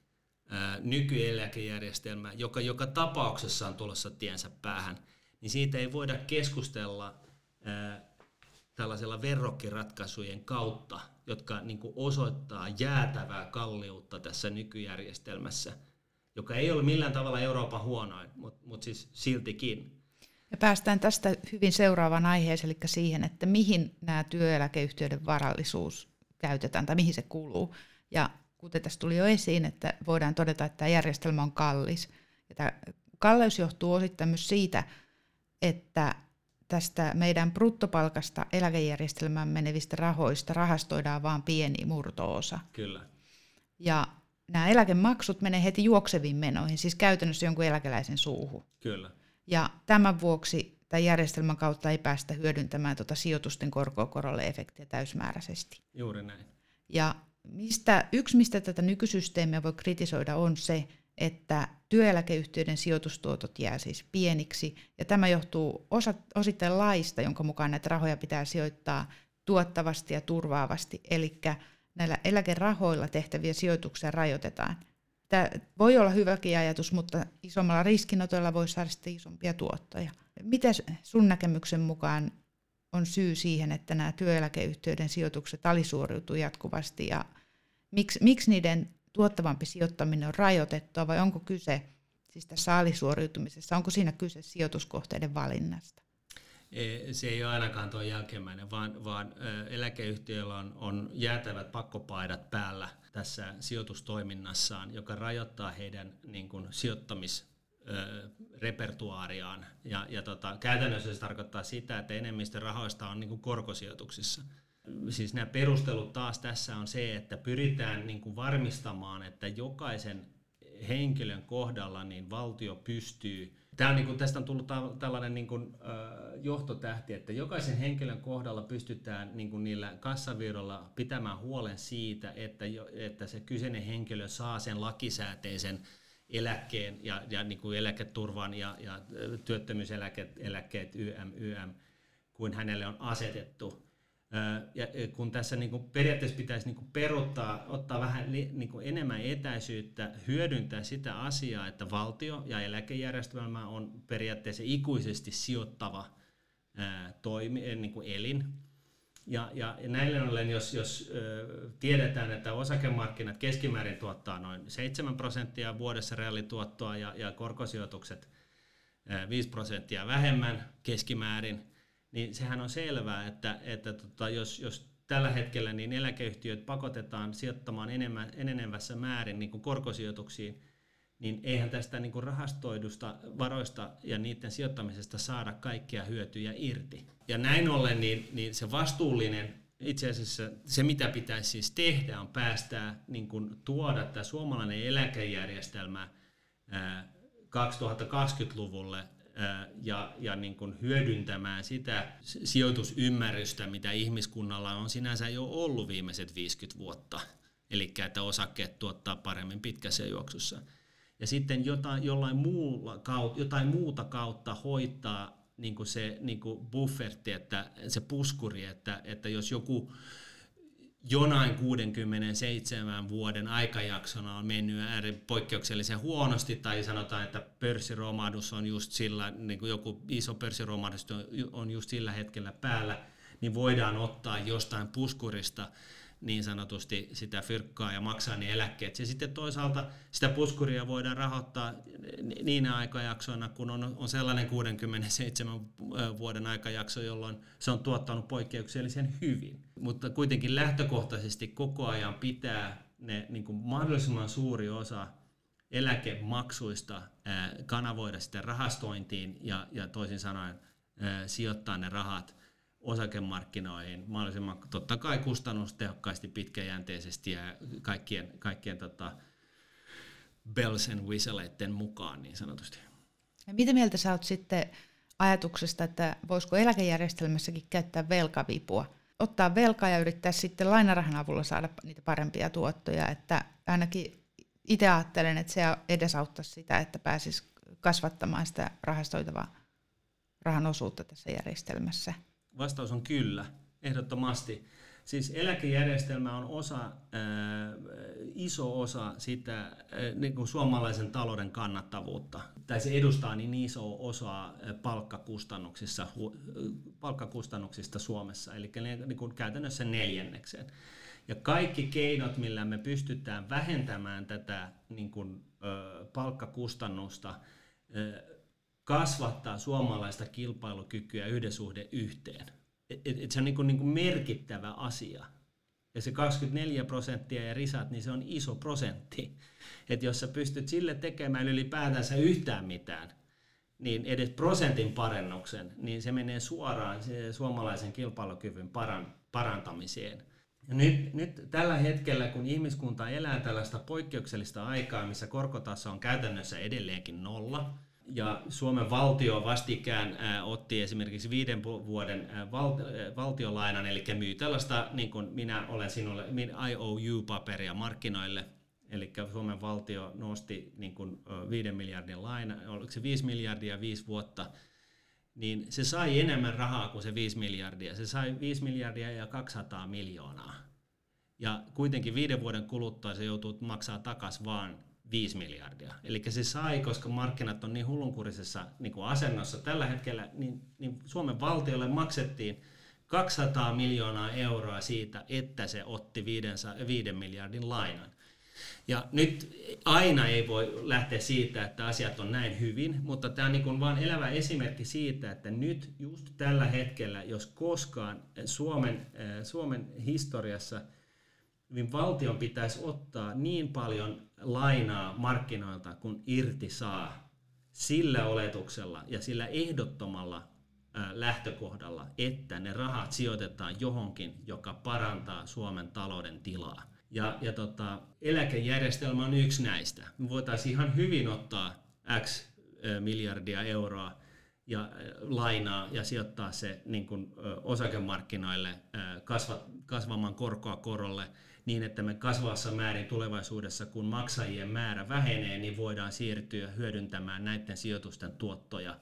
ää, nykyeläkejärjestelmä, joka joka tapauksessa on tulossa tiensä päähän, niin siitä ei voida keskustella ää, tällaisella verrokkiratkaisujen kautta, jotka niin kuin osoittaa jäätävää kalliutta tässä nykyjärjestelmässä, joka ei ole millään tavalla Euroopan huonoin, mutta mut siis siltikin. Ja päästään tästä hyvin seuraavaan aiheeseen, eli siihen, että mihin nämä työeläkeyhtiöiden varallisuus käytetään tai mihin se kuluu. Ja kuten tässä tuli jo esiin, että voidaan todeta, että tämä järjestelmä on kallis. Ja tämä kalleus johtuu osittain myös siitä, että tästä meidän bruttopalkasta eläkejärjestelmään menevistä rahoista rahastoidaan vain pieni murtoosa. Kyllä. Ja nämä eläkemaksut menee heti juokseviin menoihin, siis käytännössä jonkun eläkeläisen suuhun. Kyllä. Ja tämän vuoksi tämän järjestelmän kautta ei päästä hyödyntämään tuota sijoitusten korkokorolle efektiä täysmääräisesti. Juuri näin. Ja mistä, yksi, mistä tätä nykysysteemiä voi kritisoida, on se, että työeläkeyhtiöiden sijoitustuotot jää siis pieniksi, ja tämä johtuu osa, osittain laista, jonka mukaan näitä rahoja pitää sijoittaa tuottavasti ja turvaavasti, eli näillä eläkerahoilla tehtäviä sijoituksia rajoitetaan. Tämä voi olla hyväkin ajatus, mutta isommalla riskinotolla voi saada sitten isompia tuottoja. Miten sun näkemyksen mukaan on syy siihen, että nämä työeläkeyhtiöiden sijoitukset alisuoriutuu jatkuvasti ja miksi, miksi niiden tuottavampi sijoittaminen on rajoitettua vai onko kyse siis tässä alisuoriutumisessa, onko siinä kyse sijoituskohteiden valinnasta? Se ei ole ainakaan tuo jälkimmäinen, vaan, vaan eläkeyhtiöillä on, on jäätävät pakkopaidat päällä tässä sijoitustoiminnassaan, joka rajoittaa heidän niin kuin, sijoittamisrepertuaariaan. Ja, ja tota, käytännössä se tarkoittaa sitä, että enemmistö rahoista on niin kuin korkosijoituksissa siis nämä perustelut taas tässä on se, että pyritään niin kuin varmistamaan, että jokaisen henkilön kohdalla niin valtio pystyy Tämä on niin kuin, tästä on tullut tällainen niin kuin, äh, johtotähti, että jokaisen henkilön kohdalla pystytään niin kuin niillä kassavirroilla pitämään huolen siitä, että, jo, että se kyseinen henkilö saa sen lakisääteisen eläkkeen ja, ja niin kuin eläketurvan ja, ja työttömyyseläkkeet eläkkeet YM, YM, kuin hänelle on asetettu. Ja kun tässä niin kuin periaatteessa pitäisi niin kuin peruttaa, ottaa vähän niin kuin enemmän etäisyyttä, hyödyntää sitä asiaa, että valtio ja eläkejärjestelmä on periaatteessa ikuisesti sijoittava toimi, niin kuin elin. Ja, ja, näille ollen, jos, jos tiedetään, että osakemarkkinat keskimäärin tuottaa noin 7 prosenttia vuodessa reaalituottoa ja, ja korkosijoitukset ö, 5 prosenttia vähemmän keskimäärin, niin sehän on selvää, että, että tota, jos, jos tällä hetkellä niin eläkeyhtiöt pakotetaan sijoittamaan enemmän, enenevässä määrin niin kuin korkosijoituksiin, niin eihän tästä niin kuin rahastoidusta varoista ja niiden sijoittamisesta saada kaikkia hyötyjä irti. Ja näin ollen niin, niin se vastuullinen, itse asiassa se mitä pitäisi siis tehdä on päästää niin kuin tuoda tämä suomalainen eläkejärjestelmä 2020-luvulle ja, ja niin kuin hyödyntämään sitä sijoitusymmärrystä, mitä ihmiskunnalla on sinänsä jo ollut viimeiset 50 vuotta. Eli että osakkeet tuottaa paremmin pitkässä juoksussa. Ja sitten jotain, jollain muulla, jotain muuta kautta hoitaa niin kuin se niin kuin bufferti, että se puskuri, että, että jos joku jonain 67 vuoden aikajaksona on mennyt poikkeuksellisen huonosti, tai sanotaan, että pörssiromahdus on just sillä, niin kuin joku iso pörssiromahdus on just sillä hetkellä päällä, niin voidaan ottaa jostain puskurista niin sanotusti sitä fyrkkaa ja maksaa ne eläkkeet. Ja sitten toisaalta sitä puskuria voidaan rahoittaa niinä aikajaksoina, kun on, on sellainen 67 vuoden aikajakso, jolloin se on tuottanut poikkeuksellisen hyvin. Mutta kuitenkin lähtökohtaisesti koko ajan pitää ne niin kuin mahdollisimman suuri osa eläkemaksuista kanavoida sitten rahastointiin ja, ja toisin sanoen sijoittaa ne rahat osakemarkkinoihin mahdollisimman totta kai kustannustehokkaasti, pitkäjänteisesti ja kaikkien, kaikkien tota, bells and whistleiden mukaan niin sanotusti. Ja mitä mieltä sä oot sitten ajatuksesta, että voisiko eläkejärjestelmässäkin käyttää velkavipua? Ottaa velkaa ja yrittää sitten lainarahan avulla saada niitä parempia tuottoja, että ainakin itse ajattelen, että se edesauttaisi sitä, että pääsisi kasvattamaan sitä rahastoitavaa rahan osuutta tässä järjestelmässä. Vastaus on kyllä, ehdottomasti. Siis eläkejärjestelmä on osa, äh, iso osa sitä äh, niin kuin suomalaisen talouden kannattavuutta. Tai se edustaa niin iso osa palkkakustannuksissa, hu, palkkakustannuksista Suomessa, eli niin kuin käytännössä neljänneksen. Ja kaikki keinot, millä me pystytään vähentämään tätä niin kuin, äh, palkkakustannusta, äh, kasvattaa suomalaista kilpailukykyä yhden suhde yhteen. Et, et, et se on niin kuin, niin kuin merkittävä asia. Ja se 24 prosenttia ja risat, niin se on iso prosentti. Että jos sä pystyt sille tekemään ylipäätänsä yhtään mitään, niin edes prosentin parannuksen, niin se menee suoraan suomalaisen kilpailukyvyn paran, parantamiseen. Ja nyt, nyt tällä hetkellä, kun ihmiskunta elää tällaista poikkeuksellista aikaa, missä korkotaso on käytännössä edelleenkin nolla, ja Suomen valtio vastikään ää, otti esimerkiksi viiden vuoden val, valtiolainan, eli myy tällaista, niin kuin minä olen sinulle, IOU-paperia markkinoille, eli Suomen valtio nosti niin kuin, 5 miljardin laina, oliko se 5 miljardia viisi vuotta, niin se sai enemmän rahaa kuin se 5 miljardia. Se sai 5 miljardia ja 200 miljoonaa. Ja kuitenkin viiden vuoden kuluttua se joutuu maksaa takaisin vaan 5 miljardia. Eli se sai, koska markkinat on niin hullunkurisessa niin kuin asennossa tällä hetkellä, niin, niin Suomen valtiolle maksettiin 200 miljoonaa euroa siitä, että se otti 5 miljardin lainan. Ja nyt aina ei voi lähteä siitä, että asiat on näin hyvin, mutta tämä on niin vain elävä esimerkki siitä, että nyt just tällä hetkellä, jos koskaan Suomen, Suomen historiassa – niin valtion pitäisi ottaa niin paljon lainaa markkinoilta kuin irti saa sillä oletuksella ja sillä ehdottomalla lähtökohdalla, että ne rahat sijoitetaan johonkin, joka parantaa Suomen talouden tilaa. Ja, ja tota, eläkejärjestelmä on yksi näistä. Me voitaisiin ihan hyvin ottaa X miljardia euroa ja lainaa ja sijoittaa se niin kuin, osakemarkkinoille kasva, kasvamaan korkoa korolle – niin, että me kasvavassa määrin tulevaisuudessa, kun maksajien määrä vähenee, niin voidaan siirtyä hyödyntämään näiden sijoitusten tuottoja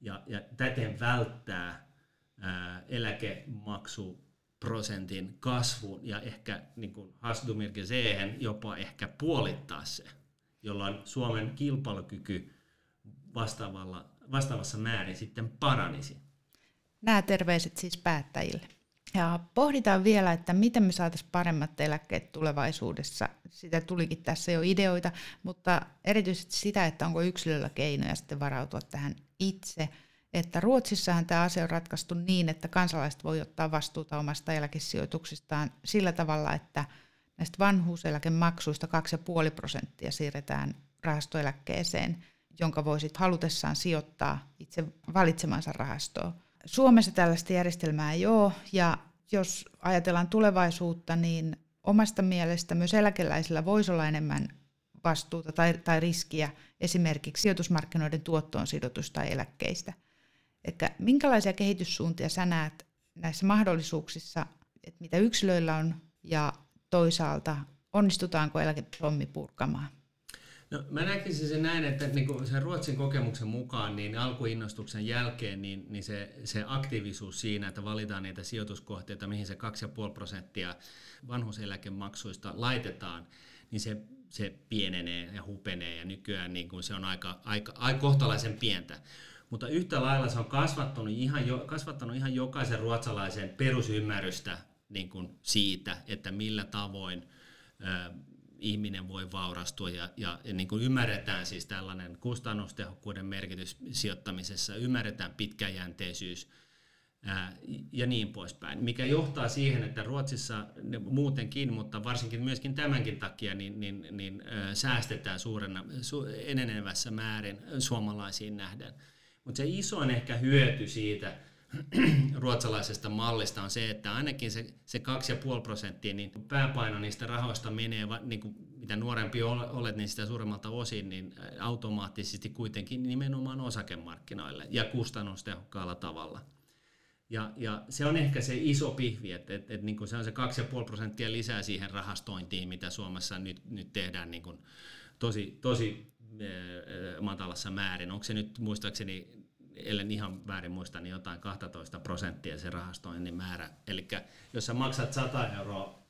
ja, ja täten välttää ää, eläkemaksuprosentin kasvun ja ehkä niin kuin Hasdumir jopa ehkä puolittaa se, jolloin Suomen kilpailukyky vastaavalla, vastaavassa määrin sitten paranisi. Nämä terveiset siis päättäjille. Ja pohditaan vielä, että miten me saataisiin paremmat eläkkeet tulevaisuudessa. Sitä tulikin tässä jo ideoita, mutta erityisesti sitä, että onko yksilöllä keinoja sitten varautua tähän itse. Että Ruotsissahan tämä asia on ratkaistu niin, että kansalaiset voi ottaa vastuuta omasta eläkesijoituksistaan sillä tavalla, että näistä vanhuuseläkemaksuista 2,5 prosenttia siirretään rahastoeläkkeeseen, jonka voisit halutessaan sijoittaa itse valitsemansa rahastoon Suomessa tällaista järjestelmää ei ole, ja jos ajatellaan tulevaisuutta, niin omasta mielestä myös eläkeläisillä voisi olla enemmän vastuuta tai, tai riskiä esimerkiksi sijoitusmarkkinoiden tuottoon sidotusta eläkkeistä. Että minkälaisia kehityssuuntia sä näet näissä mahdollisuuksissa, että mitä yksilöillä on, ja toisaalta onnistutaanko eläkepommi purkamaan? No, mä näkisin sen näin, että niin kuin sen Ruotsin kokemuksen mukaan, niin alkuinnostuksen jälkeen niin, niin se, se aktiivisuus siinä, että valitaan niitä sijoituskohteita, mihin se 2,5 prosenttia vanhuseläkemaksuista laitetaan, niin se, se pienenee ja hupenee ja nykyään niin kuin se on aika, aika, aika kohtalaisen pientä. Mutta yhtä lailla se on kasvattanut ihan, jo, kasvattanut ihan jokaisen ruotsalaisen perusymmärrystä niin kuin siitä, että millä tavoin ihminen voi vaurastua ja, ja, ja niin kuin ymmärretään siis tällainen kustannustehokkuuden merkitys sijoittamisessa, ymmärretään pitkäjänteisyys ää, ja niin poispäin, mikä johtaa siihen, että Ruotsissa muutenkin, mutta varsinkin myöskin tämänkin takia, niin, niin, niin ää, säästetään suurena, su, enenevässä määrin suomalaisiin nähden. Mutta se isoin ehkä hyöty siitä, ruotsalaisesta mallista on se, että ainakin se, se 2,5 prosenttia, niin pääpaino niistä rahoista menee, niin kuin, mitä nuorempi olet, niin sitä suuremmalta osin, niin automaattisesti kuitenkin nimenomaan osakemarkkinoille ja kustannustehokkaalla tavalla. Ja, ja se on ehkä se iso pihvi, että, että, että niin se on se 2,5 prosenttia lisää siihen rahastointiin, mitä Suomessa nyt, nyt tehdään niin kuin tosi, tosi matalassa määrin. Onko se nyt muistaakseni ellen ihan väärin muista, niin jotain 12 prosenttia se rahastoinnin määrä. Eli jos sä maksat 100 euroa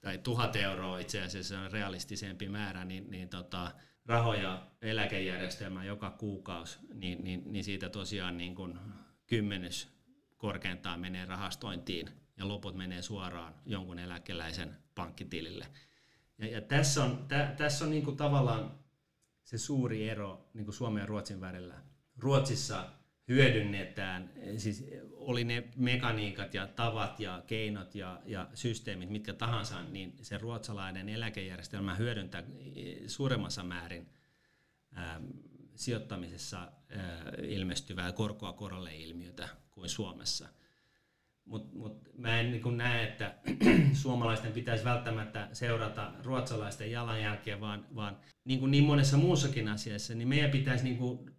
tai 1000 euroa itse asiassa on realistisempi määrä, niin, niin tota, rahoja eläkejärjestelmään joka kuukausi, niin, niin, niin siitä tosiaan niin kun kymmenys korkeintaan menee rahastointiin ja loput menee suoraan jonkun eläkeläisen pankkitilille. Ja, ja tässä on, tä, tässä on niin kuin tavallaan se suuri ero niin kuin Suomen ja Ruotsin välillä. Ruotsissa hyödynnetään, siis oli ne mekaniikat ja tavat ja keinot ja, ja systeemit, mitkä tahansa, niin se ruotsalainen eläkejärjestelmä hyödyntää suuremmassa määrin ää, sijoittamisessa ää, ilmestyvää korkoa korolle ilmiötä kuin Suomessa. Mutta mut mä en niin näe, että suomalaisten pitäisi välttämättä seurata ruotsalaisten jalanjälkeä, vaan, vaan niin kuin niin monessa muussakin asiassa, niin meidän pitäisi niin kuin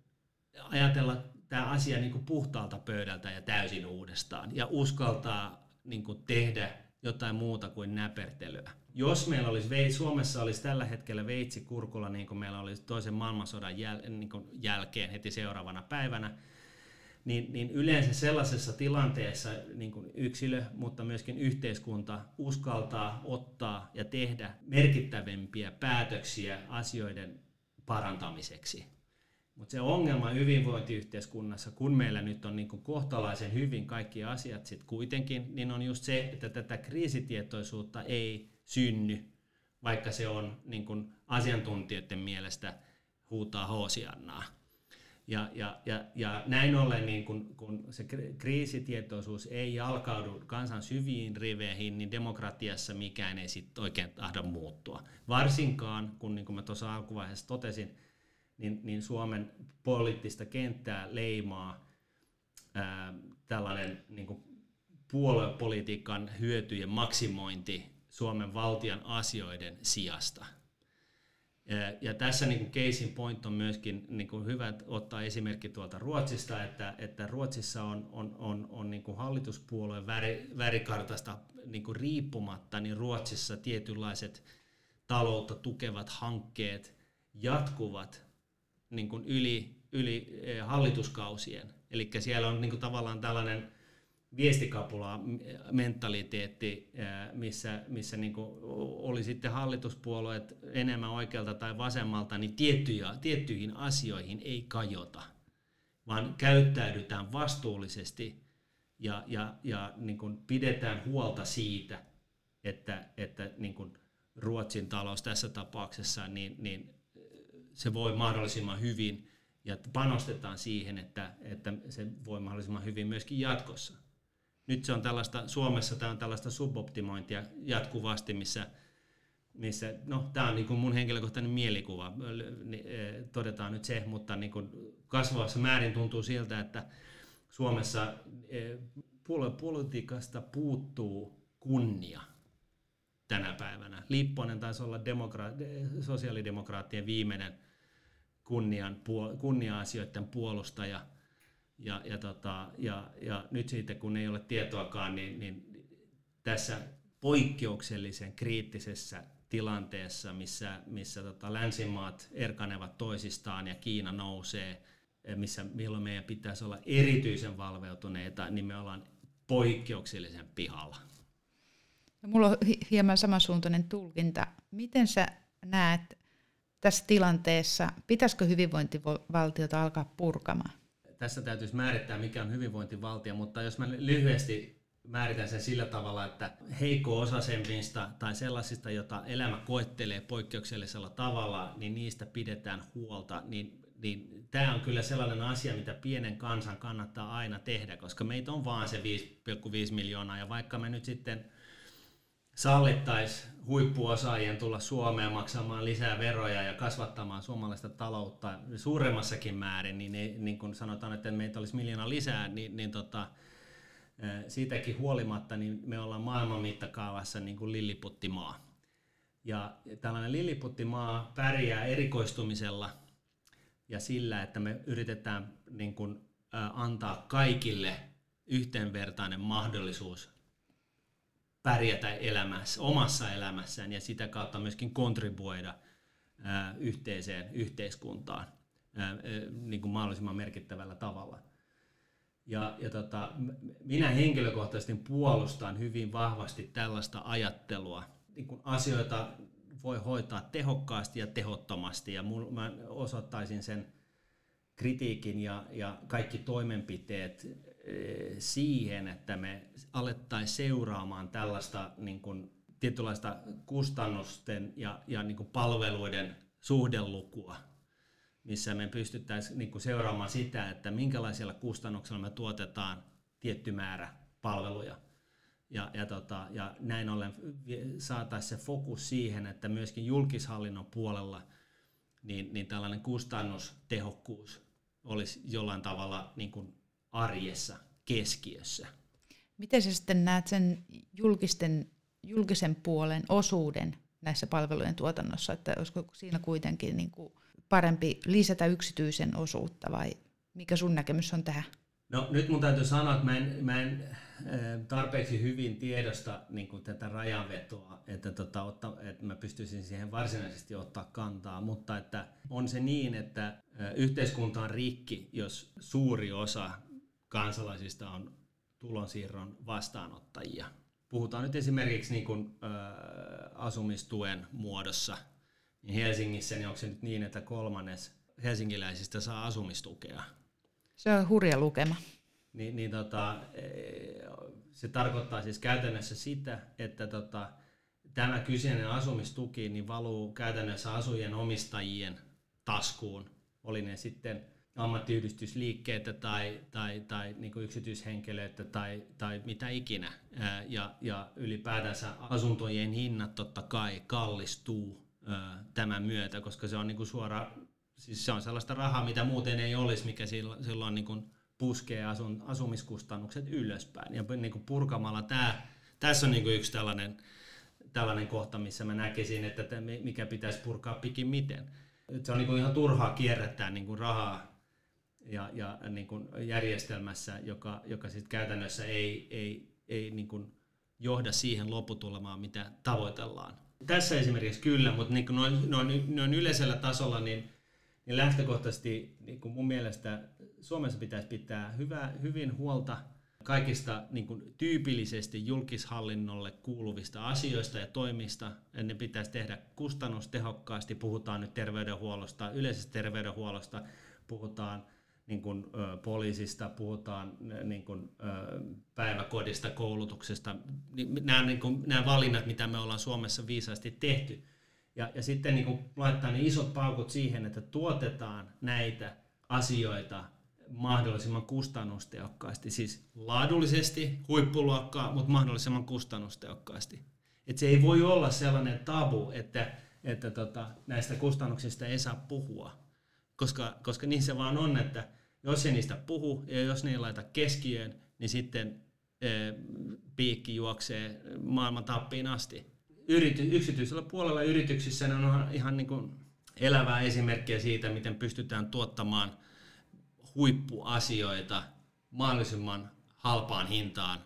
ajatella tämä asia niin kuin puhtaalta pöydältä ja täysin uudestaan ja uskaltaa niin kuin tehdä jotain muuta kuin näpertelyä. Jos meillä olisi, Suomessa olisi tällä hetkellä veitsi kurkulla, niin kuin meillä oli toisen maailmansodan jäl, niin kuin jälkeen heti seuraavana päivänä, niin, niin yleensä sellaisessa tilanteessa niin kuin yksilö, mutta myöskin yhteiskunta uskaltaa ottaa ja tehdä merkittävimpiä päätöksiä asioiden parantamiseksi. Mutta se ongelma hyvinvointiyhteiskunnassa, kun meillä nyt on niin kuin kohtalaisen hyvin kaikki asiat sitten kuitenkin, niin on just se, että tätä kriisitietoisuutta ei synny, vaikka se on niin kuin asiantuntijoiden mielestä huutaa hoosiannaa. Ja, ja, ja, ja näin ollen, niin kun, kun se kriisitietoisuus ei jalkaudu kansan syviin riveihin, niin demokratiassa mikään ei sitten oikein tahdo muuttua. Varsinkaan, kun niin kuin mä tuossa alkuvaiheessa totesin, niin, niin Suomen poliittista kenttää leimaa ää, tällainen niin kuin puoluepolitiikan hyötyjen maksimointi Suomen valtion asioiden sijasta. Ja tässä niin kuin case in point on myöskin niin kuin hyvä ottaa esimerkki tuolta Ruotsista, että, että Ruotsissa on, on, on, on niin kuin hallituspuolueen väri, värikartasta niin kuin riippumatta, niin Ruotsissa tietynlaiset taloutta tukevat hankkeet jatkuvat niin kuin yli, yli eh, hallituskausien. Eli siellä on niin kuin tavallaan tällainen viestikapula mentaliteetti, eh, missä, missä niin kuin oli sitten hallituspuolueet enemmän oikealta tai vasemmalta, niin tiettyjä, tiettyihin asioihin ei kajota, vaan käyttäydytään vastuullisesti ja, ja, ja niin kuin pidetään huolta siitä, että, että niin kuin Ruotsin talous tässä tapauksessa niin, niin se voi mahdollisimman hyvin ja panostetaan siihen, että, että se voi mahdollisimman hyvin myöskin jatkossa. Nyt se on tällaista, Suomessa tämä on tällaista suboptimointia jatkuvasti, missä, missä no tämä on niin kuin mun henkilökohtainen mielikuva, e, todetaan nyt se, mutta niin kuin kasvavassa määrin tuntuu siltä, että Suomessa e, puoluepolitiikasta puuttuu kunnia tänä päivänä. Lipponen taisi olla demokra- sosiaalidemokraattien viimeinen kunnian, kunnia-asioiden puolustaja. Ja, ja, tota, ja, ja nyt siitä, kun ei ole tietoakaan, niin, niin tässä poikkeuksellisen kriittisessä tilanteessa, missä, missä tota länsimaat erkanevat toisistaan ja Kiina nousee, missä milloin meidän pitäisi olla erityisen valveutuneita, niin me ollaan poikkeuksellisen pihalla. No, mulla on hieman samansuuntainen tulkinta. Miten sä näet tässä tilanteessa, pitäisikö hyvinvointivaltiota alkaa purkamaan? Tässä täytyisi määrittää, mikä on hyvinvointivaltio, mutta jos mä lyhyesti määritän sen sillä tavalla, että heikko-osaisemmista tai sellaisista, jota elämä koettelee poikkeuksellisella tavalla, niin niistä pidetään huolta, niin niin tämä on kyllä sellainen asia, mitä pienen kansan kannattaa aina tehdä, koska meitä on vaan se 5,5 miljoonaa, ja vaikka me nyt sitten sallittaisiin huippuosaajien tulla Suomeen maksamaan lisää veroja ja kasvattamaan suomalaista taloutta suuremmassakin määrin, niin, ne, niin kun sanotaan, että meitä olisi miljoona lisää, niin, niin tota, siitäkin huolimatta niin me ollaan maailman mittakaavassa niin kuin lilliputtimaa. Ja tällainen lilliputtimaa pärjää erikoistumisella ja sillä, että me yritetään niin kuin, antaa kaikille yhteenvertainen mahdollisuus pärjätä elämässä, omassa elämässään ja sitä kautta myöskin kontribuoida yhteiseen yhteiskuntaan niin kuin mahdollisimman merkittävällä tavalla. Ja, ja tota, minä henkilökohtaisesti puolustan hyvin vahvasti tällaista ajattelua. Niin kuin asioita voi hoitaa tehokkaasti ja tehottomasti ja mä osoittaisin sen kritiikin ja, ja kaikki toimenpiteet siihen, että me alettaisiin seuraamaan tällaista niin kuin, tietynlaista kustannusten ja, ja niin kuin palveluiden suhdelukua, missä me pystyttäisiin niin kuin seuraamaan sitä, että minkälaisilla kustannuksilla me tuotetaan tietty määrä palveluja. Ja, ja, tota, ja näin ollen saataisiin se fokus siihen, että myöskin julkishallinnon puolella niin, niin tällainen kustannustehokkuus olisi jollain tavalla niin kuin arjessa keskiössä. Miten sä sitten näet sen julkisten, julkisen puolen osuuden näissä palvelujen tuotannossa, että olisiko siinä kuitenkin niin kuin parempi lisätä yksityisen osuutta vai mikä sun näkemys on tähän? No nyt mun täytyy sanoa, että mä en, mä en tarpeeksi hyvin tiedosta niin kuin tätä rajanvetoa, että, tota, otta, että mä pystyisin siihen varsinaisesti ottaa kantaa, mutta että on se niin, että yhteiskunta on rikki, jos suuri osa kansalaisista on tulonsiirron vastaanottajia. Puhutaan nyt esimerkiksi niin kuin, ö, asumistuen muodossa, niin Helsingissä niin onko se nyt niin, että kolmannes helsinkiläisistä saa asumistukea? Se on hurja lukema. Niin, niin tota, e, se tarkoittaa siis käytännössä sitä, että tota, tämä kyseinen asumistuki niin valuu käytännössä asujien omistajien taskuun, oli ne sitten ammattiyhdistysliikkeitä tai, tai, tai niin kuin yksityishenkilöitä tai, tai mitä ikinä. Ja, ja ylipäätänsä asuntojen hinnat totta kai kallistuu tämän myötä, koska se on niin kuin suora, siis se on sellaista rahaa, mitä muuten ei olisi, mikä silloin, niin kuin puskee asun, asumiskustannukset ylöspäin. Ja niin kuin purkamalla tämä, tässä on niin kuin yksi tällainen, tällainen kohta, missä mä näkisin, että mikä pitäisi purkaa pikimiten. Se on niin kuin ihan turhaa kierrättää niin kuin rahaa ja, ja niin kuin järjestelmässä, joka, joka sit käytännössä ei, ei, ei niin kuin johda siihen lopputulemaan, mitä tavoitellaan. Tässä esimerkiksi kyllä, mutta niin kuin noin, noin, noin yleisellä tasolla niin, niin lähtökohtaisesti niin kuin mun mielestä Suomessa pitäisi pitää hyvä, hyvin huolta kaikista niin kuin tyypillisesti julkishallinnolle kuuluvista asioista ja toimista. Ne pitäisi tehdä kustannustehokkaasti. Puhutaan nyt terveydenhuollosta, yleisestä terveydenhuollosta, puhutaan niin kuin, poliisista, puhutaan niin kuin, päiväkodista, koulutuksesta. Nämä, niin kuin, nämä valinnat, mitä me ollaan Suomessa viisaasti tehty. Ja, ja sitten niin kuin, laittaa ne isot paukut siihen, että tuotetaan näitä asioita mahdollisimman kustannustehokkaasti. Siis laadullisesti, huippuluokkaa, mutta mahdollisimman kustannustehokkaasti. Et se ei voi olla sellainen tabu, että, että tota, näistä kustannuksista ei saa puhua, koska, koska niin se vaan on, että jos ei niistä puhu ja jos ne ei laita keskiöön, niin sitten e, piikki juoksee maailman tappiin asti. Yrity, yksityisellä puolella yrityksissä ne on ihan niin kuin elävää esimerkkiä siitä, miten pystytään tuottamaan huippuasioita mahdollisimman halpaan hintaan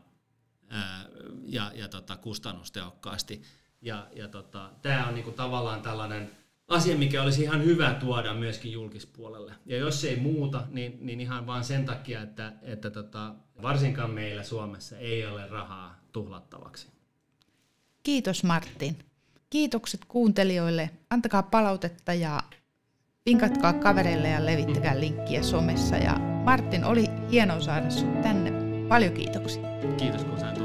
ää, ja, ja tota, kustannustehokkaasti. Ja, ja tota, tämä on niinku tavallaan tällainen asia, mikä olisi ihan hyvä tuoda myöskin julkispuolelle. Ja jos ei muuta, niin, niin ihan vain sen takia, että, että tota, varsinkaan meillä Suomessa ei ole rahaa tuhlattavaksi. Kiitos Martin. Kiitokset kuuntelijoille. Antakaa palautetta ja vinkatkaa kavereille ja levittäkää linkkiä somessa. Ja Martin, oli hienoa saada sinut tänne Paljon kiitoksia. Kiitos kun sain tulla.